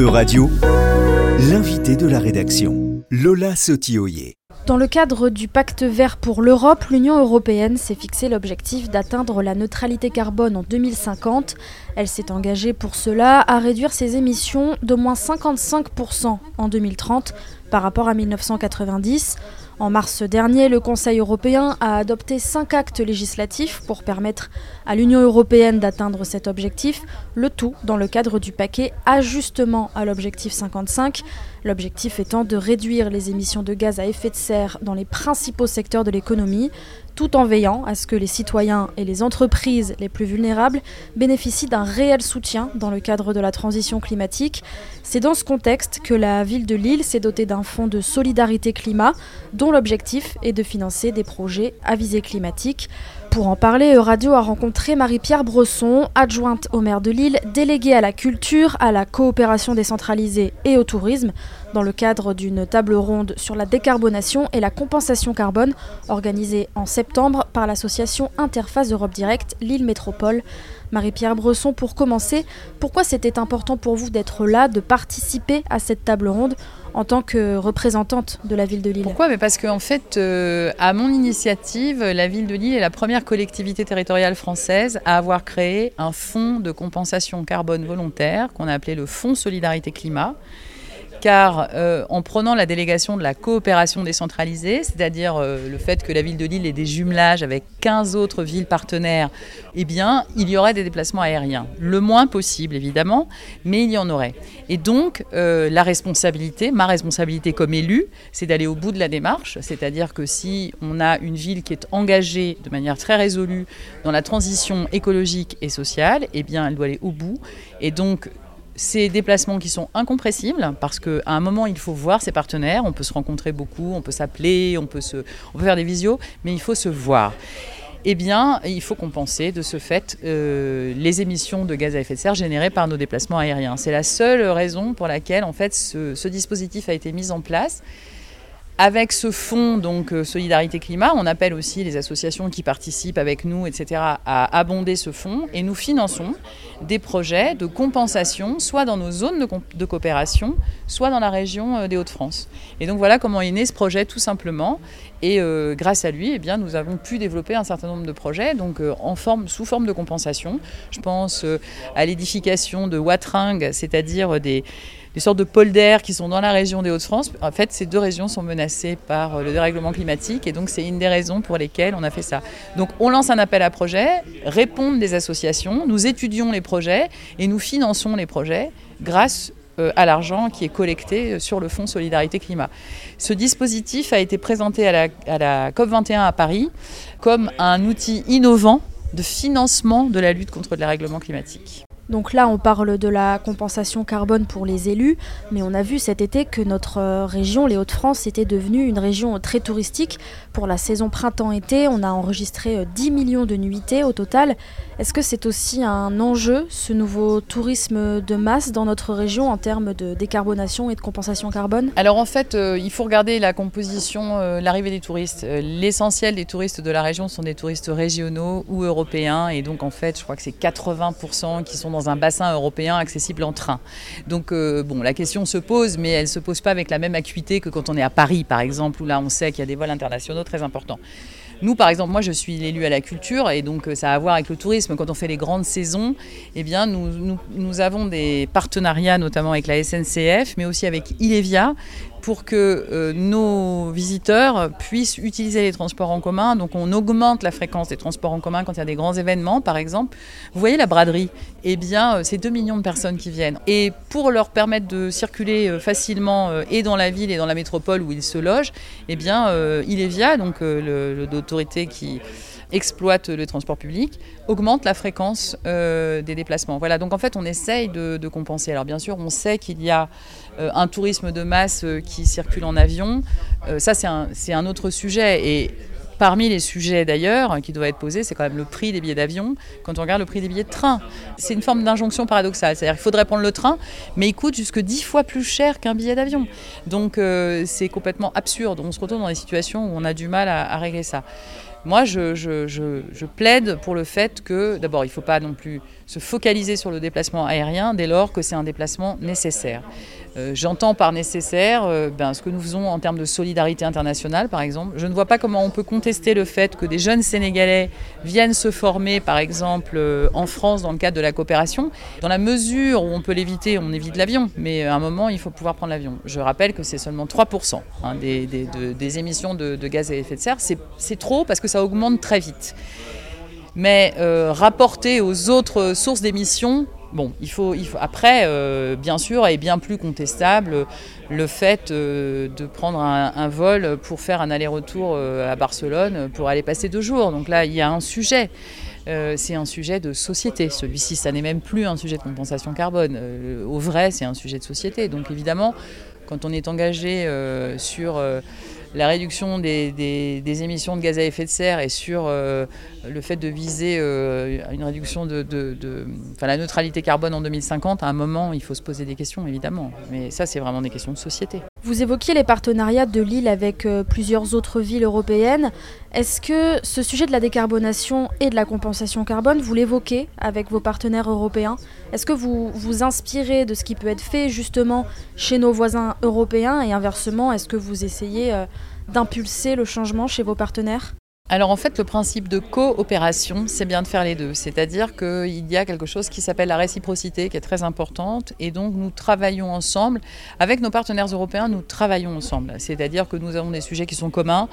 E-Radio, l'invité de la rédaction, Lola Sotioyer. Dans le cadre du pacte vert pour l'Europe, l'Union européenne s'est fixé l'objectif d'atteindre la neutralité carbone en 2050. Elle s'est engagée pour cela à réduire ses émissions d'au moins 55% en 2030 par rapport à 1990. En mars dernier, le Conseil européen a adopté cinq actes législatifs pour permettre à l'Union européenne d'atteindre cet objectif, le tout dans le cadre du paquet Ajustement à l'objectif 55, l'objectif étant de réduire les émissions de gaz à effet de serre dans les principaux secteurs de l'économie, tout en veillant à ce que les citoyens et les entreprises les plus vulnérables bénéficient d'un réel soutien dans le cadre de la transition climatique. C'est dans ce contexte que la ville de Lille s'est dotée d'un fonds de solidarité climat dont l'objectif est de financer des projets à visée climatique. Pour en parler, Radio a rencontré Marie-Pierre Bresson, adjointe au maire de Lille, déléguée à la culture, à la coopération décentralisée et au tourisme, dans le cadre d'une table ronde sur la décarbonation et la compensation carbone organisée en septembre par l'association Interface Europe Direct Lille Métropole. Marie-Pierre Bresson, pour commencer, pourquoi c'était important pour vous d'être là, de participer à cette table ronde en tant que représentante de la ville de Lille? Pourquoi? Parce qu'en fait, euh, à mon initiative, la ville de Lille est la première collectivité territoriale française à avoir créé un fonds de compensation carbone volontaire qu'on a appelé le Fonds Solidarité Climat car euh, en prenant la délégation de la coopération décentralisée, c'est-à-dire euh, le fait que la ville de Lille ait des jumelages avec 15 autres villes partenaires, eh bien, il y aurait des déplacements aériens. Le moins possible, évidemment, mais il y en aurait. Et donc, euh, la responsabilité, ma responsabilité comme élu, c'est d'aller au bout de la démarche, c'est-à-dire que si on a une ville qui est engagée de manière très résolue dans la transition écologique et sociale, eh bien, elle doit aller au bout. Et donc, ces déplacements qui sont incompressibles parce qu'à un moment il faut voir ses partenaires, on peut se rencontrer beaucoup, on peut s'appeler, on, peut on peut faire des visios, mais il faut se voir. Eh bien, il faut compenser de ce fait euh, les émissions de gaz à effet de serre générées par nos déplacements aériens. C'est la seule raison pour laquelle en fait ce dispositif a été mis en place. Avec ce fonds, donc euh, Solidarité Climat, on appelle aussi les associations qui participent avec nous, etc., à abonder ce fonds et nous finançons des projets de compensation, soit dans nos zones de, coopération, soit dans la région euh, des Hauts-de-France. Et donc voilà comment est né ce projet tout simplement. Et euh, grâce à lui, eh bien, nous avons pu développer un certain nombre de projets donc, sous forme de compensation. Je pense à l'édification de Watring, c'est-à-dire des des sortes de polders qui sont dans la région des Hauts-de-France. En fait, ces deux régions sont menacées par euh, le dérèglement climatique et donc c'est une des raisons pour lesquelles on a fait ça. Donc on lance un appel à projet, répondent des associations, nous étudions les projets et nous finançons les projets grâce euh, à l'argent qui est collecté euh, sur le Fonds Solidarité Climat. Ce dispositif a été présenté à la, à la COP21 à Paris comme un outil innovant de financement de la lutte contre le dérèglement climatique. Donc là, on parle de la compensation carbone pour les élus, mais on a vu cet été que notre euh, région, les Hauts-de-France, était devenue une région très touristique. Pour la saison printemps-été, on a enregistré 10 euh, millions de nuitées au total. Est-ce que c'est aussi un enjeu, ce nouveau tourisme de masse dans notre région en termes de décarbonation et de compensation carbone? Alors en fait, euh, il faut regarder la composition, l'arrivée des touristes. L'essentiel des touristes de la région sont des touristes régionaux ou européens, et donc en fait, je crois que c'est 80% qui sont dans un bassin européen accessible en train. Donc euh, bon, la question se pose, mais elle ne se pose pas avec la même acuité que quand on est à Paris, par exemple, où là on sait qu'il y a des vols internationaux très importants. Nous, par exemple, moi je suis l'élu à la culture et donc euh, ça a à voir avec le tourisme. Quand on fait les grandes saisons, eh bien, nous, nous avons des partenariats notamment avec la SNCF, mais aussi avec Ilevia, pour que euh, nos visiteurs puissent utiliser les transports en commun. Donc on augmente la fréquence des transports en commun quand il y a des grands événements, par exemple. Vous voyez la braderie? Eh bien, euh, c'est 2 millions de personnes qui viennent. Et pour leur permettre de circuler euh, facilement et dans la ville et dans la métropole où ils se logent, eh bien, Ilevia, donc l'autorité qui exploite le transport public, augmente la fréquence euh, des déplacements. Voilà, donc en fait, on essaye de, compenser. Alors bien sûr, on sait qu'il y a euh, un tourisme de masse euh, qui circule en avion. ça, c'est un, autre sujet. Et parmi les sujets d'ailleurs qui doivent être posés, c'est quand même le prix des billets d'avion. Quand on regarde le prix des billets de train, c'est une forme d'injonction paradoxale. C'est-à-dire qu'il faudrait prendre le train, mais il coûte jusque dix fois plus cher qu'un billet d'avion. Donc c'est complètement absurde. On se retrouve dans des situations où on a du mal à régler ça. Moi, je, plaide pour le fait que, d'abord, il ne faut pas non plus se focaliser sur le déplacement aérien dès lors que c'est un déplacement nécessaire. Euh, j'entends par nécessaire euh, ben, ce que nous faisons en termes de solidarité internationale, par exemple. Je ne vois pas comment on peut contester le fait que des jeunes Sénégalais viennent se former, par exemple, euh, en France dans le cadre de la coopération. Dans la mesure où on peut l'éviter, on évite l'avion, mais à un moment, il faut pouvoir prendre l'avion. Je rappelle que c'est seulement 3% hein, des, des, émissions de, gaz à effet de serre. C'est trop parce que ça augmente très vite. Mais rapporté aux autres sources d'émissions, Bon, il faut, il faut après, euh, bien sûr, est bien plus contestable le fait euh, de prendre un, vol pour faire un aller-retour euh, à Barcelone pour aller passer deux jours. Donc là, il y a un sujet. c'est un sujet de société. Celui-ci, ça n'est même plus un sujet de compensation carbone. au vrai, c'est un sujet de société. Donc évidemment, quand on est engagé sur la réduction des, émissions de gaz à effet de serre et sur euh, le fait de viser euh, une réduction de, la neutralité carbone en 2050, à un moment, il faut se poser des questions, évidemment. Mais ça, c'est vraiment des questions de société. Vous évoquiez les partenariats de l'île avec euh, plusieurs autres villes européennes. Est-ce que ce sujet de la décarbonation et de la compensation carbone, vous l'évoquez avec vos partenaires européens? Est-ce que vous vous inspirez de ce qui peut être fait justement chez nos voisins européens? Et inversement, est-ce que vous essayez d'impulser le changement chez vos partenaires? Alors en fait, le principe de coopération, c'est bien de faire les deux. C'est-à-dire qu'il y a quelque chose qui s'appelle la réciprocité, qui est très importante. Et donc nous travaillons ensemble. Avec nos partenaires européens, nous travaillons ensemble. C'est-à-dire que nous avons des sujets qui sont communs.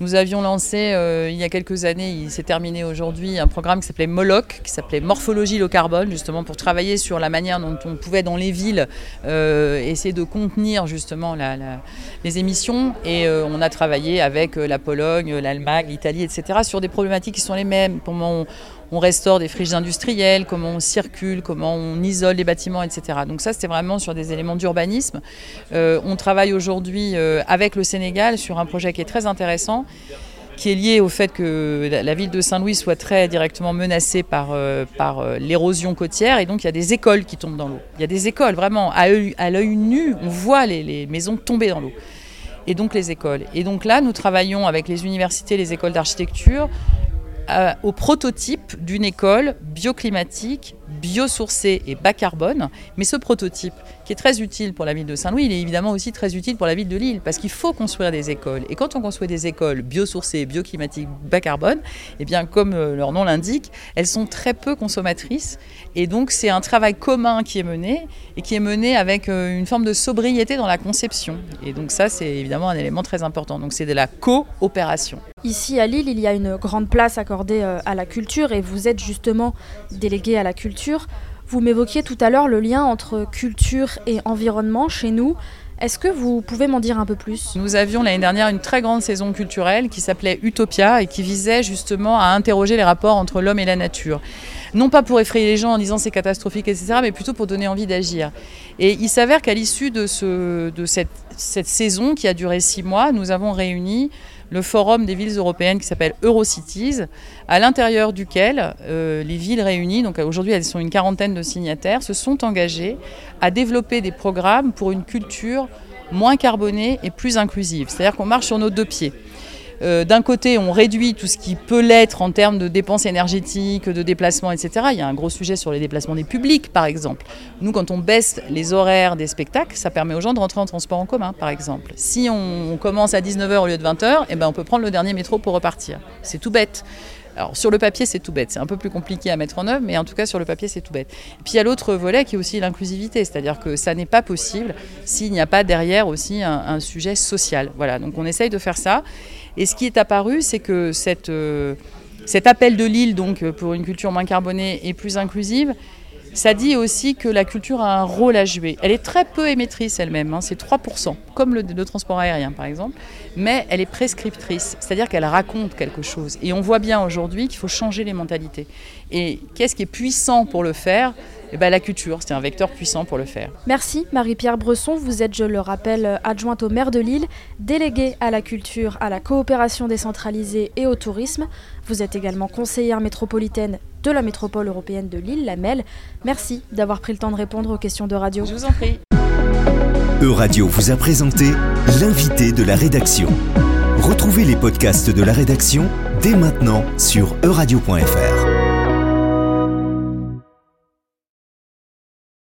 Nous avions lancé euh, il y a quelques années, il s'est terminé aujourd'hui, un programme qui s'appelait MOLOC, qui s'appelait Morphologie low carbone, justement pour travailler sur la manière dont on pouvait dans les villes euh, essayer de contenir justement les émissions. Et euh, on a travaillé avec la Pologne, l'Allemagne, l'Italie, etc. sur des problématiques qui sont les mêmes. Restaure des friches industrielles, comment on circule, comment on isole les bâtiments, etc. Donc ça, c'était vraiment sur des éléments d'urbanisme. Euh, on travaille aujourd'hui euh, avec le Sénégal sur un projet qui est très intéressant qui est lié au fait que la ville de Saint-Louis soit très directement menacée par, euh, l'érosion côtière et donc il y a des écoles qui tombent dans l'eau. Il y a des écoles, vraiment, à l'œil nu, on voit les, les maisons tomber dans l'eau et donc les écoles. Et donc là, nous travaillons avec les universités, les écoles d'architecture, au prototype d'une école bioclimatique, biosourcée et bas carbone. Mais ce prototype, qui est très utile pour la ville de Saint-Louis, il est évidemment aussi très utile pour la ville de Lille, parce qu'il faut construire des écoles. Et quand on construit des écoles biosourcées, bioclimatiques, bas carbone, eh bien, comme euh, leur nom l'indique, elles sont très peu consommatrices. Et donc, c'est un travail commun qui est mené, et qui est mené avec euh, une forme de sobriété dans la conception. Et donc, ça, c'est évidemment un élément très important. Donc, c'est de la coopération. Ici, à Lille, il y a une grande place accordée euh, à la culture, et vous êtes justement délégué à la culture. Vous m'évoquiez tout à l'heure le lien entre culture et environnement chez nous. Est-ce que vous pouvez m'en dire un peu plus? Nous avions l'année dernière une très grande saison culturelle qui s'appelait Utopia et qui visait justement à interroger les rapports entre l'homme et la nature. Non pas pour effrayer les gens en disant c'est catastrophique, etc., mais plutôt pour donner envie d'agir. Et il s'avère qu'à l'issue de, ce, de cette, cette saison qui a duré six mois, nous avons réuni le forum des villes européennes qui s'appelle Eurocities, à l'intérieur duquel euh, les villes réunies, donc aujourd'hui elles sont une quarantaine de signataires, se sont engagées à développer des programmes pour une culture moins carbonée et plus inclusive. C'est-à-dire qu'on marche sur nos deux pieds. Euh, d'un côté, on réduit tout ce qui peut l'être en termes de dépenses énergétiques, de déplacements, etc. Il y a un gros sujet sur les déplacements des publics, par exemple. Nous, quand on baisse les horaires des spectacles, ça permet aux gens de rentrer en transport en commun, par exemple. Si on commence à 19h au lieu de 20h, eh ben, on peut prendre le dernier métro pour repartir. C'est tout bête. Alors sur le papier c'est tout bête, c'est un peu plus compliqué à mettre en œuvre, mais en tout cas sur le papier c'est tout bête. Puis il y a l'autre volet qui est aussi l'inclusivité, c'est-à-dire que ça n'est pas possible s'il n'y a pas derrière aussi un, sujet social. Voilà, donc on essaye de faire ça. Et ce qui est apparu, c'est que cette, euh, cet appel de Lille donc, pour une culture moins carbonée et plus inclusive, ça dit aussi que la culture a un rôle à jouer. Elle est très peu émettrice elle-même, hein, c'est 3%, comme le, transport aérien par exemple, mais elle est prescriptrice, c'est-à-dire qu'elle raconte quelque chose. Et on voit bien aujourd'hui qu'il faut changer les mentalités. Et qu'est-ce qui est puissant pour le faire? Eh ben, la culture, c'est un vecteur puissant pour le faire. Merci Marie-Pierre Bresson, vous êtes, je le rappelle, adjointe au maire de Lille, déléguée à la culture, à la coopération décentralisée et au tourisme. Vous êtes également conseillère métropolitaine de la métropole européenne de Lille, la MEL. Merci d'avoir pris le temps de répondre aux questions de radio. Je vous en prie. E-Radio vous a présenté l'invité de la rédaction. Retrouvez les podcasts de la rédaction dès maintenant sur euradio.fr.